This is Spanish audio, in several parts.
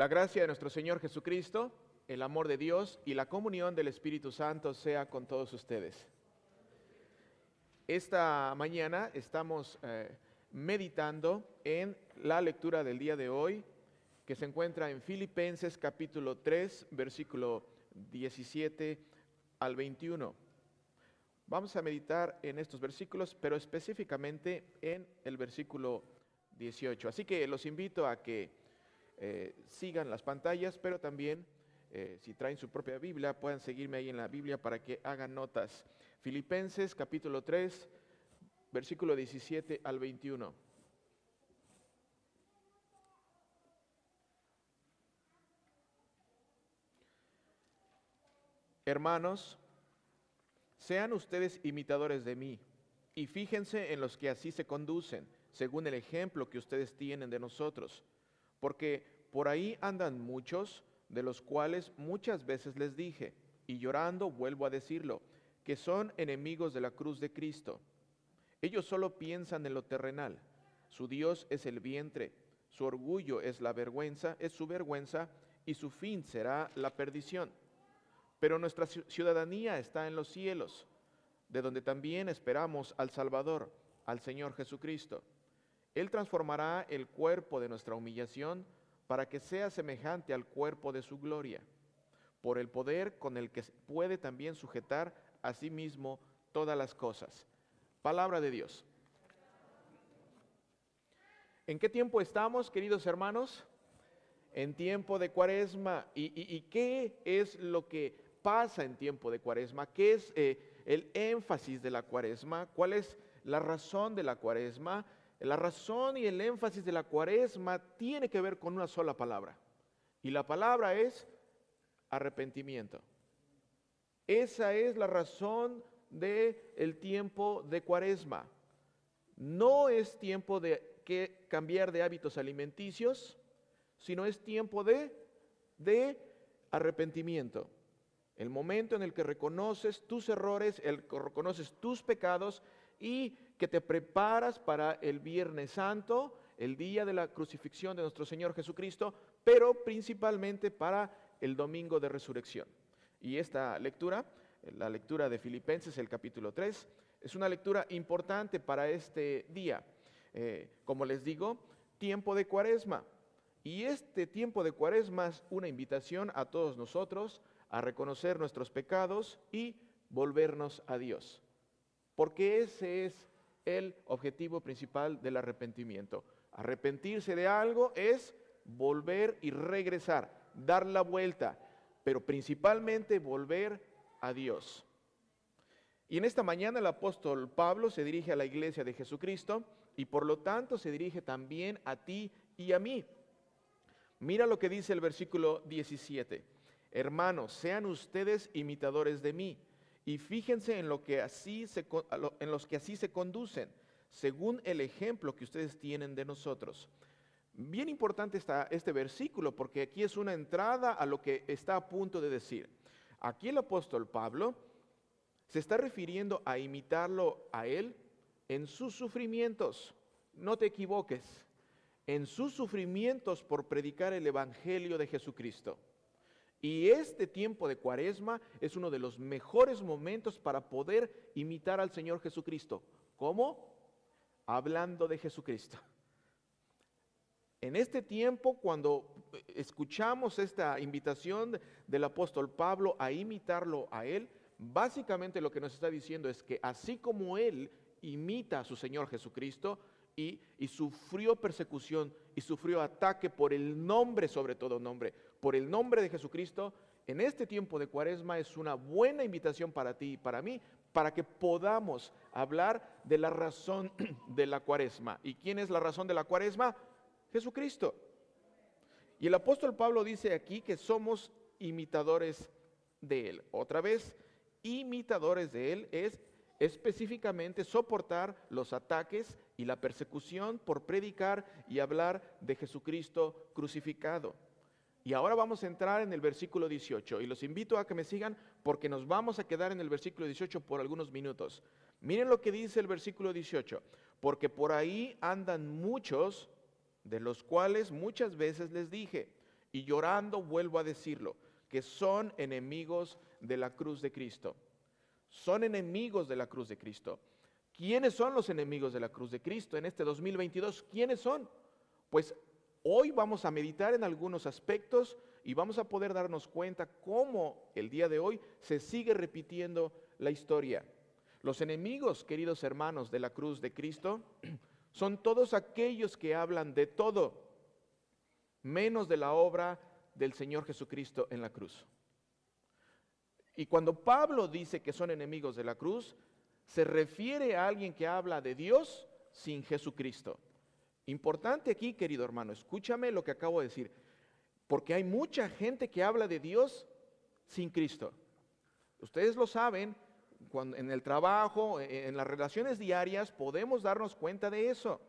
La gracia de nuestro Señor Jesucristo, el amor de Dios y la comunión del Espíritu Santo sea con todos ustedes. Esta mañana estamos eh, meditando en la lectura del día de hoy, que se encuentra en Filipenses capítulo 3, versículo 17 al 21. Vamos a meditar en estos versículos, pero específicamente en el versículo 18. Así que los invito a que eh, sigan las pantallas, pero también eh, si traen su propia Biblia, puedan seguirme ahí en la Biblia para que hagan notas. Filipenses capítulo 3, versículo 17 al 21. Hermanos, sean ustedes imitadores de mí y fíjense en los que así se conducen, según el ejemplo que ustedes tienen de nosotros porque por ahí andan muchos, de los cuales muchas veces les dije, y llorando vuelvo a decirlo, que son enemigos de la cruz de Cristo. Ellos solo piensan en lo terrenal. Su Dios es el vientre, su orgullo es la vergüenza, es su vergüenza, y su fin será la perdición. Pero nuestra ciudadanía está en los cielos, de donde también esperamos al Salvador, al Señor Jesucristo él transformará el cuerpo de nuestra humillación para que sea semejante al cuerpo de su gloria, por el poder con el que puede también sujetar a sí mismo todas las cosas. Palabra de Dios. ¿En qué tiempo estamos, queridos hermanos? En tiempo de cuaresma. ¿Y, qué es lo que pasa en tiempo de cuaresma? ¿Qué es eh, el énfasis de la cuaresma? ¿Cuál es la razón de la cuaresma? La razón y el énfasis de la cuaresma tiene que ver con una sola palabra. Y la palabra es arrepentimiento. Esa es la razón del el tiempo de cuaresma. No es tiempo de que cambiar de hábitos alimenticios, sino es tiempo de, de arrepentimiento. El momento en el que reconoces tus errores, el que reconoces tus pecados y que te preparas para el Viernes Santo, el día de la crucifixión de nuestro Señor Jesucristo, pero principalmente para el domingo de resurrección. Y esta lectura, la lectura de Filipenses, el capítulo 3, es una lectura importante para este día. Eh, como les digo, tiempo de cuaresma. Y este tiempo de cuaresma es una invitación a todos nosotros a reconocer nuestros pecados y volvernos a Dios porque ese es el objetivo principal del arrepentimiento. Arrepentirse de algo es volver y regresar, dar la vuelta, pero principalmente volver a Dios. Y en esta mañana el apóstol Pablo se dirige a la iglesia de Jesucristo y por lo tanto se dirige también a ti y a mí. Mira lo que dice el versículo 17. Hermanos, sean ustedes imitadores de mí y fíjense en, lo que así en los que así se conducen, según el ejemplo que ustedes tienen de nosotros. Bien importante está este versículo porque aquí es una entrada a lo que está a punto de decir. Aquí el apóstol Pablo se está refiriendo a imitarlo a él en sus sufrimientos. No te equivoques, en sus sufrimientos por predicar el Evangelio de Jesucristo. Y este tiempo de cuaresma es uno de los mejores momentos para poder imitar al Señor Jesucristo. ¿Cómo? Hablando de Jesucristo. En este tiempo, cuando escuchamos esta invitación del apóstol Pablo a imitarlo a él, básicamente lo que nos está diciendo es que así como él imita a su Señor Jesucristo, y, sufrió persecución y sufrió ataque por el nombre, sobre todo nombre, por el nombre de Jesucristo, en este tiempo de cuaresma es una buena invitación para ti y para mí, para que podamos hablar de la razón de la cuaresma. ¿Y quién es la razón de la cuaresma? Jesucristo. Y el apóstol Pablo dice aquí que somos imitadores de Él. Otra vez, imitadores de Él es específicamente soportar los ataques y la persecución por predicar y hablar de Jesucristo crucificado. Y ahora vamos a entrar en el versículo 18 y los invito a que me sigan porque nos vamos a quedar en el versículo 18 por algunos minutos. Miren lo que dice el versículo 18, porque por ahí andan muchos de los cuales muchas veces les dije, y llorando vuelvo a decirlo, que son enemigos de la cruz de Cristo. Son enemigos de la cruz de Cristo. ¿Quiénes son los enemigos de la cruz de Cristo en este 2022? ¿Quiénes son? Pues hoy vamos a meditar en algunos aspectos y vamos a poder darnos cuenta cómo el día de hoy se sigue repitiendo la historia. Los enemigos, queridos hermanos, de la cruz de Cristo son todos aquellos que hablan de todo, menos de la obra del Señor Jesucristo en la cruz. Y cuando Pablo dice que son enemigos de la cruz, se refiere a alguien que habla de Dios sin Jesucristo. Importante aquí, querido hermano, escúchame lo que acabo de decir, porque hay mucha gente que habla de Dios sin Cristo. Ustedes lo saben, cuando, en el trabajo, e, en las relaciones diarias, podemos darnos cuenta de eso.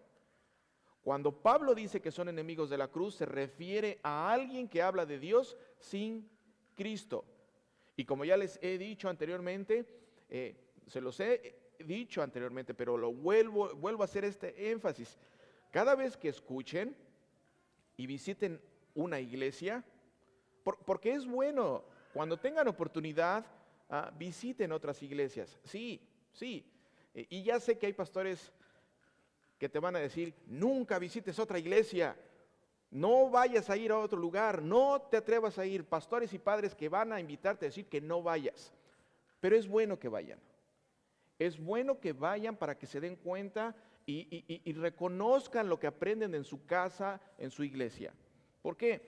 Cuando Pablo dice que son enemigos de la cruz, se refiere a alguien que habla de Dios sin Cristo. Y como ya les he dicho anteriormente, eh, se los he dicho anteriormente, pero lo vuelvo, a hacer este énfasis. Cada vez que escuchen y visiten una iglesia, porque es bueno, cuando tengan oportunidad, ah, visiten otras iglesias. Sí, sí. y ya sé que hay pastores que te van a decir, nunca visites otra iglesia, no vayas a ir a otro lugar, no te atrevas a ir. Pastores y padres que van a invitarte a decir que no vayas. Pero es bueno que vayan. Es bueno que vayan para que se den cuenta y, reconozcan lo que aprenden en su casa, en su iglesia. ¿Por qué?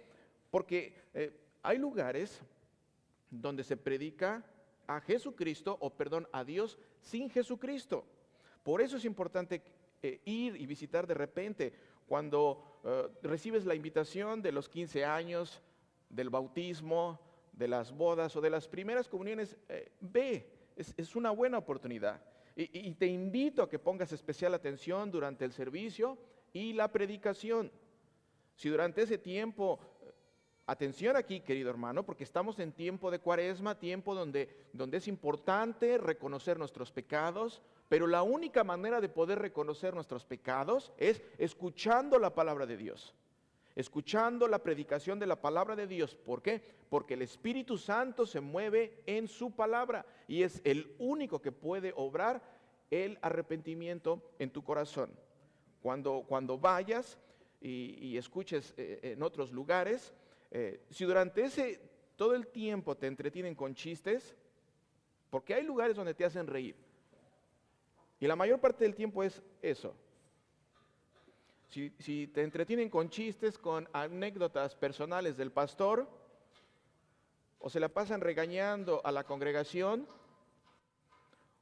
Porque eh, hay lugares donde se predica a Jesucristo, o perdón, a Dios sin Jesucristo. Por eso es importante eh, ir y visitar de repente. Cuando eh, recibes la invitación de los 15 años, del bautismo, de las bodas o de las primeras comuniones, ve, es, una buena oportunidad. Y, y te invito a que pongas especial atención durante el servicio y la predicación. Si durante ese tiempo Atención aquí, querido hermano, porque estamos en tiempo de cuaresma, tiempo donde, donde es importante reconocer nuestros pecados, pero la única manera de poder reconocer nuestros pecados es escuchando la palabra de Dios, escuchando la predicación de la palabra de Dios. ¿Por qué? Porque el Espíritu Santo se mueve en su palabra y es el único que puede obrar el arrepentimiento en tu corazón. Cuando, cuando vayas y, escuches eh, en otros lugares, eh, si durante ese todo el tiempo te entretienen con chistes, porque hay lugares donde te hacen reír, y la mayor parte del tiempo es eso. Si, te entretienen con chistes, con anécdotas personales del pastor, o se la pasan regañando a la congregación,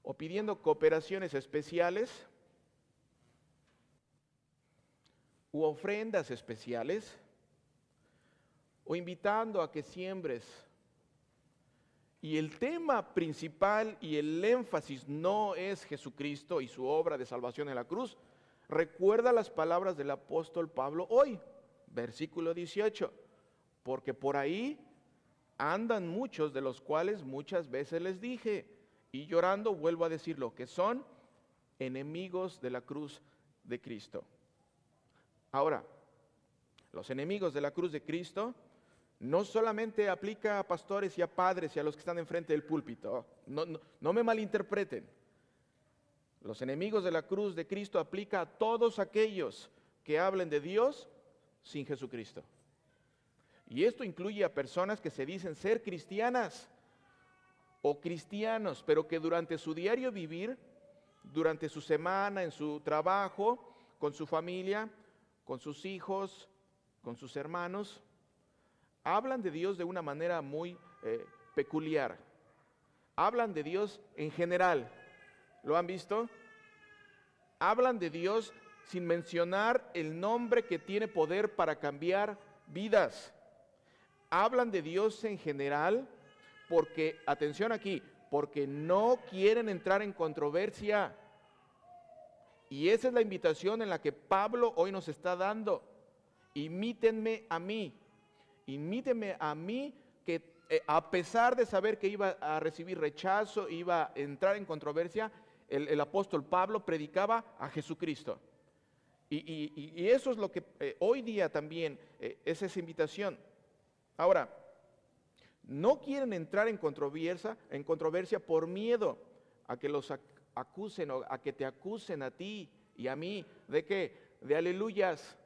o pidiendo cooperaciones especiales, u ofrendas especiales, o invitando a que siembres. Y el tema principal y el énfasis no es Jesucristo y su obra de salvación en la cruz. Recuerda las palabras del apóstol Pablo hoy, versículo 18, porque por ahí andan muchos de los cuales muchas veces les dije, y llorando vuelvo a decirlo, que son enemigos de la cruz de Cristo. Ahora, los enemigos de la cruz de Cristo no solamente aplica a pastores y a padres y a los que están enfrente del púlpito. No, no, me malinterpreten. Los enemigos de la cruz de Cristo aplica a todos aquellos que hablen de Dios sin Jesucristo. Y esto incluye a personas que se dicen ser cristianas o cristianos, pero que durante su diario vivir, durante su semana, en su trabajo, con su familia, con sus hijos, con sus hermanos, hablan de Dios de una manera muy eh, peculiar. Hablan de Dios en general. ¿Lo han visto? Hablan de Dios sin mencionar el nombre que tiene poder para cambiar vidas. Hablan de Dios en general porque, atención aquí, porque no quieren entrar en controversia. Y esa es la invitación en la que Pablo hoy nos está dando. Imítenme a mí imíteme a mí que eh, a pesar de saber que iba a recibir rechazo, iba a entrar en controversia, el, apóstol Pablo predicaba a Jesucristo. Y, eso es lo que eh, hoy día también eh, es esa invitación. Ahora, no quieren entrar en controversia, en controversia por miedo a que los acusen o a que te acusen a ti y a mí de que de aleluyas.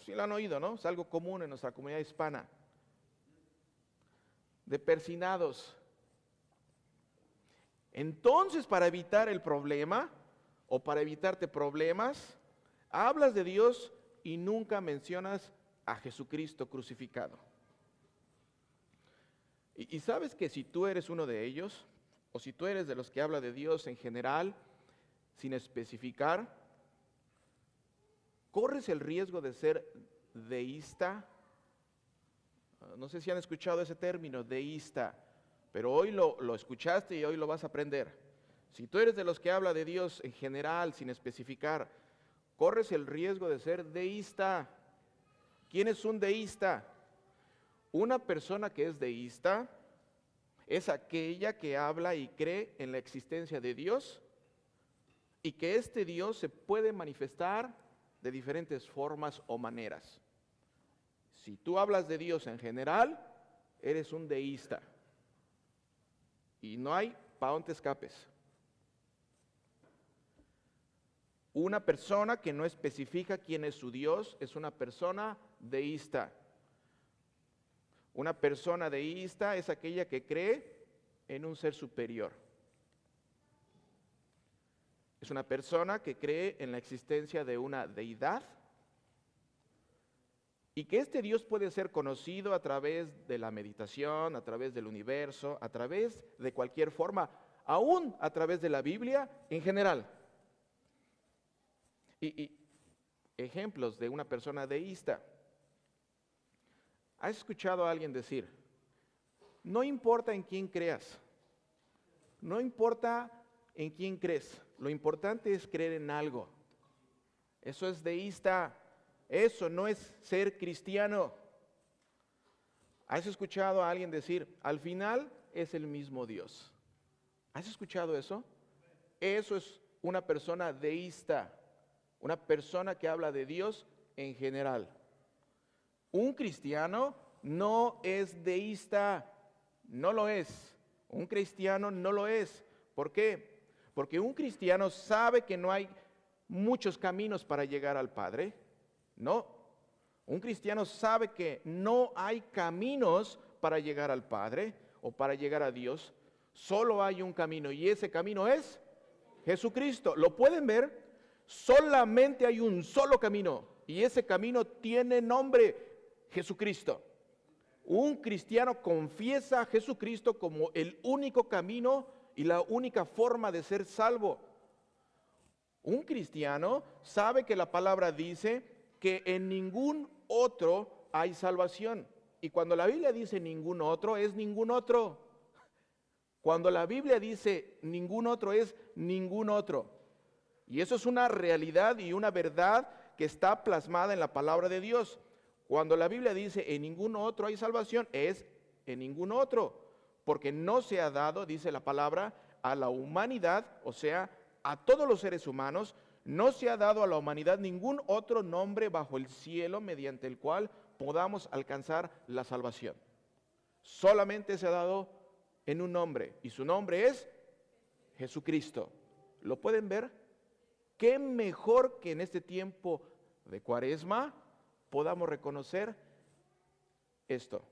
Si lo han oído, ¿no? Es algo común en nuestra comunidad hispana. De persinados. Entonces, para evitar el problema o para evitarte problemas, hablas de Dios y nunca mencionas a Jesucristo crucificado. Y, sabes que si tú eres uno de ellos, o si tú eres de los que habla de Dios en general, sin especificar, corres el riesgo de ser deísta. Ah, no sé si han escuchado ese término, deísta, pero hoy lo, lo escuchaste y hoy lo vas a aprender. Si tú eres de los que habla de Dios en general, sin especificar, corres el riesgo de ser deísta. ¿Quién es un deísta? Una persona que es deísta es aquella que habla y cree en la existencia de Dios y que este Dios se puede manifestar de diferentes formas o maneras. Si tú hablas de Dios en general, eres un deísta. Y no hay para dónde escapes. Una persona que no especifica quién es su Dios es una persona deísta. Una persona deísta es aquella que cree en un ser superior. Es una persona que cree en la existencia de una deidad y que este Dios puede ser conocido a través de la meditación, a través del universo, a través de cualquier forma, aún a través de la Biblia en general. Y, ejemplos de una persona deísta. ¿Has escuchado a alguien decir, no importa en quién creas, no importa en quién crees, lo importante es creer en algo. Eso es deísta, eso no es ser cristiano. ¿Has escuchado a alguien decir, al final es el mismo Dios? ¿Has escuchado eso? Eso es una persona deísta. Una persona que habla de Dios en general. Un cristiano no es deísta, no lo es. Un cristiano no lo es. ¿Por qué? Porque un cristiano sabe que no hay muchos caminos para llegar al Padre. No. Un cristiano sabe que no hay caminos para llegar al Padre o para llegar a Dios. Solo hay un camino y ese camino es Jesucristo. ¿Lo pueden ver? Solamente hay un solo camino y ese camino tiene nombre, Jesucristo. Un cristiano confiesa a Jesucristo como el único camino y la única forma de ser salvo. Un cristiano sabe que la palabra dice que en ningún otro hay salvación. Y cuando la Biblia dice ningún otro, es ningún otro. Cuando la Biblia dice ningún otro, es ningún otro. Y eso es una realidad y una verdad que está plasmada en la palabra de Dios. Cuando la Biblia dice en ningún otro hay salvación, es en ningún otro, porque no se ha dado, dice la palabra, a la humanidad, o sea, a todos los seres humanos, no se ha dado a la humanidad ningún otro nombre bajo el cielo mediante el cual podamos alcanzar la salvación. Solamente se ha dado en un nombre, y su nombre es Jesucristo. ¿Lo pueden ver? ¿Qué mejor que en este tiempo de cuaresma podamos reconocer esto?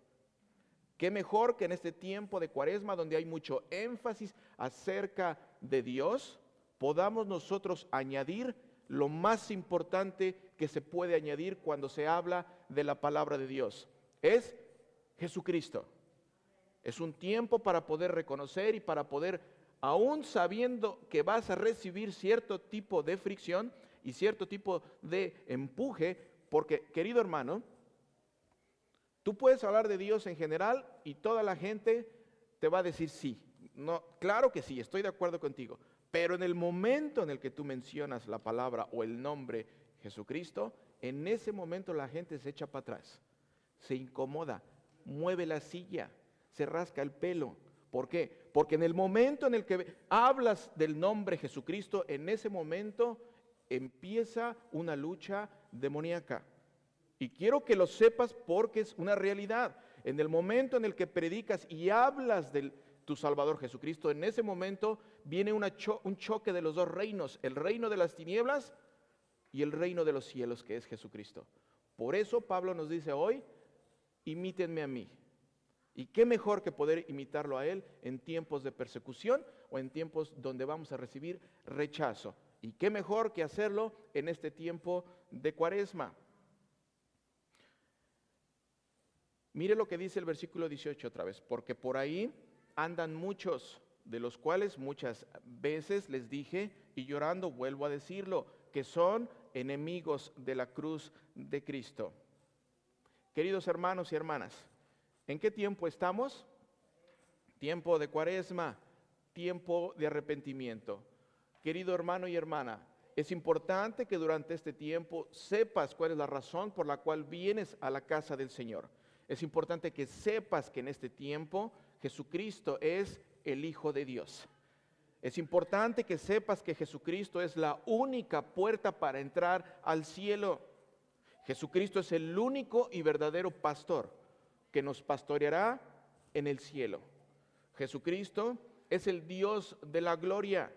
¿Qué mejor que en este tiempo de cuaresma donde hay mucho énfasis acerca de Dios, podamos nosotros añadir lo más importante que se puede añadir cuando se habla de la palabra de Dios? Es Jesucristo. Es un tiempo para poder reconocer y para poder aún sabiendo que vas a recibir cierto tipo de fricción y cierto tipo de empuje, porque querido hermano, tú puedes hablar de Dios en general y toda la gente te va a decir sí. No, claro que sí, estoy de acuerdo contigo. Pero en el momento en el que tú mencionas la palabra o el nombre Jesucristo, en ese momento la gente se echa para atrás, se incomoda, mueve la silla, se rasca el pelo. ¿Por qué? Porque en el momento en el que hablas del nombre Jesucristo, en ese momento empieza una lucha demoníaca. Y quiero que lo sepas porque es una realidad. En el momento en el que predicas y hablas de tu Salvador Jesucristo, en ese momento viene un choque de los dos reinos, el reino de las tinieblas y el reino de los cielos, que es Jesucristo. Por eso Pablo nos dice hoy, imítenme a mí. Y qué mejor que poder imitarlo a Él en tiempos de persecución o en tiempos donde vamos a recibir rechazo. Y qué mejor que hacerlo en este tiempo de cuaresma. Mire lo que dice el versículo 18 otra vez, porque por ahí andan muchos, de los cuales muchas veces les dije, y llorando vuelvo a decirlo, que son enemigos de la cruz de Cristo. Queridos hermanos y hermanas, ¿en qué tiempo estamos? Tiempo de cuaresma, tiempo de arrepentimiento. Querido hermano y hermana, es importante que durante este tiempo sepas cuál es la razón por la cual vienes a la casa del Señor. Es importante que sepas que en este tiempo Jesucristo es el Hijo de Dios. Es importante que sepas que Jesucristo es la única puerta para entrar al cielo. Jesucristo es el único y verdadero pastor que nos pastoreará en el cielo. Jesucristo es el Dios de la gloria.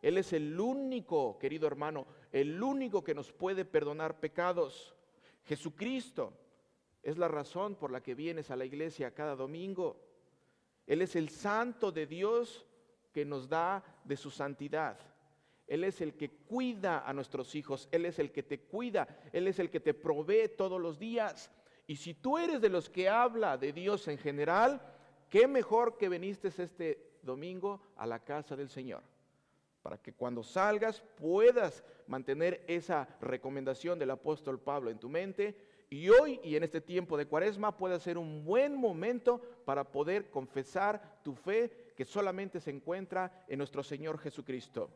Él es el único, querido hermano, el único que nos puede perdonar pecados. Jesucristo es la razón por la que vienes a la iglesia cada domingo. Él es el santo de Dios que nos da de su santidad. Él es el que cuida a nuestros hijos, Él es el que te cuida, Él es el que te provee todos los días. Y si tú eres de los que habla de Dios en general, qué mejor que viniste este domingo a la casa del Señor, para que cuando salgas puedas mantener esa recomendación del apóstol Pablo en tu mente y hoy y en este tiempo de cuaresma puede ser un buen momento para poder confesar tu fe que solamente se encuentra en nuestro Señor Jesucristo.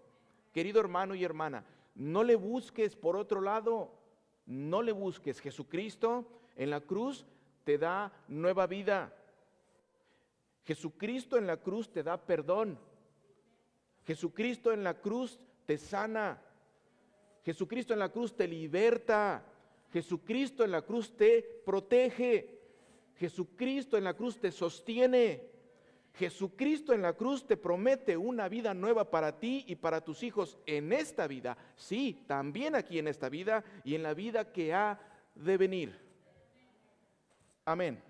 Querido hermano y hermana, no le busques por otro lado, no le busques. Jesucristo en la cruz te da nueva vida. Jesucristo en la cruz te da perdón. Jesucristo en la cruz te sana. Jesucristo en la cruz te liberta. Jesucristo en la cruz te protege. Jesucristo en la cruz te sostiene. Jesucristo en la cruz te promete una vida nueva para ti y para tus hijos en esta vida, sí, también aquí en esta vida y en la vida que ha de venir. Amén.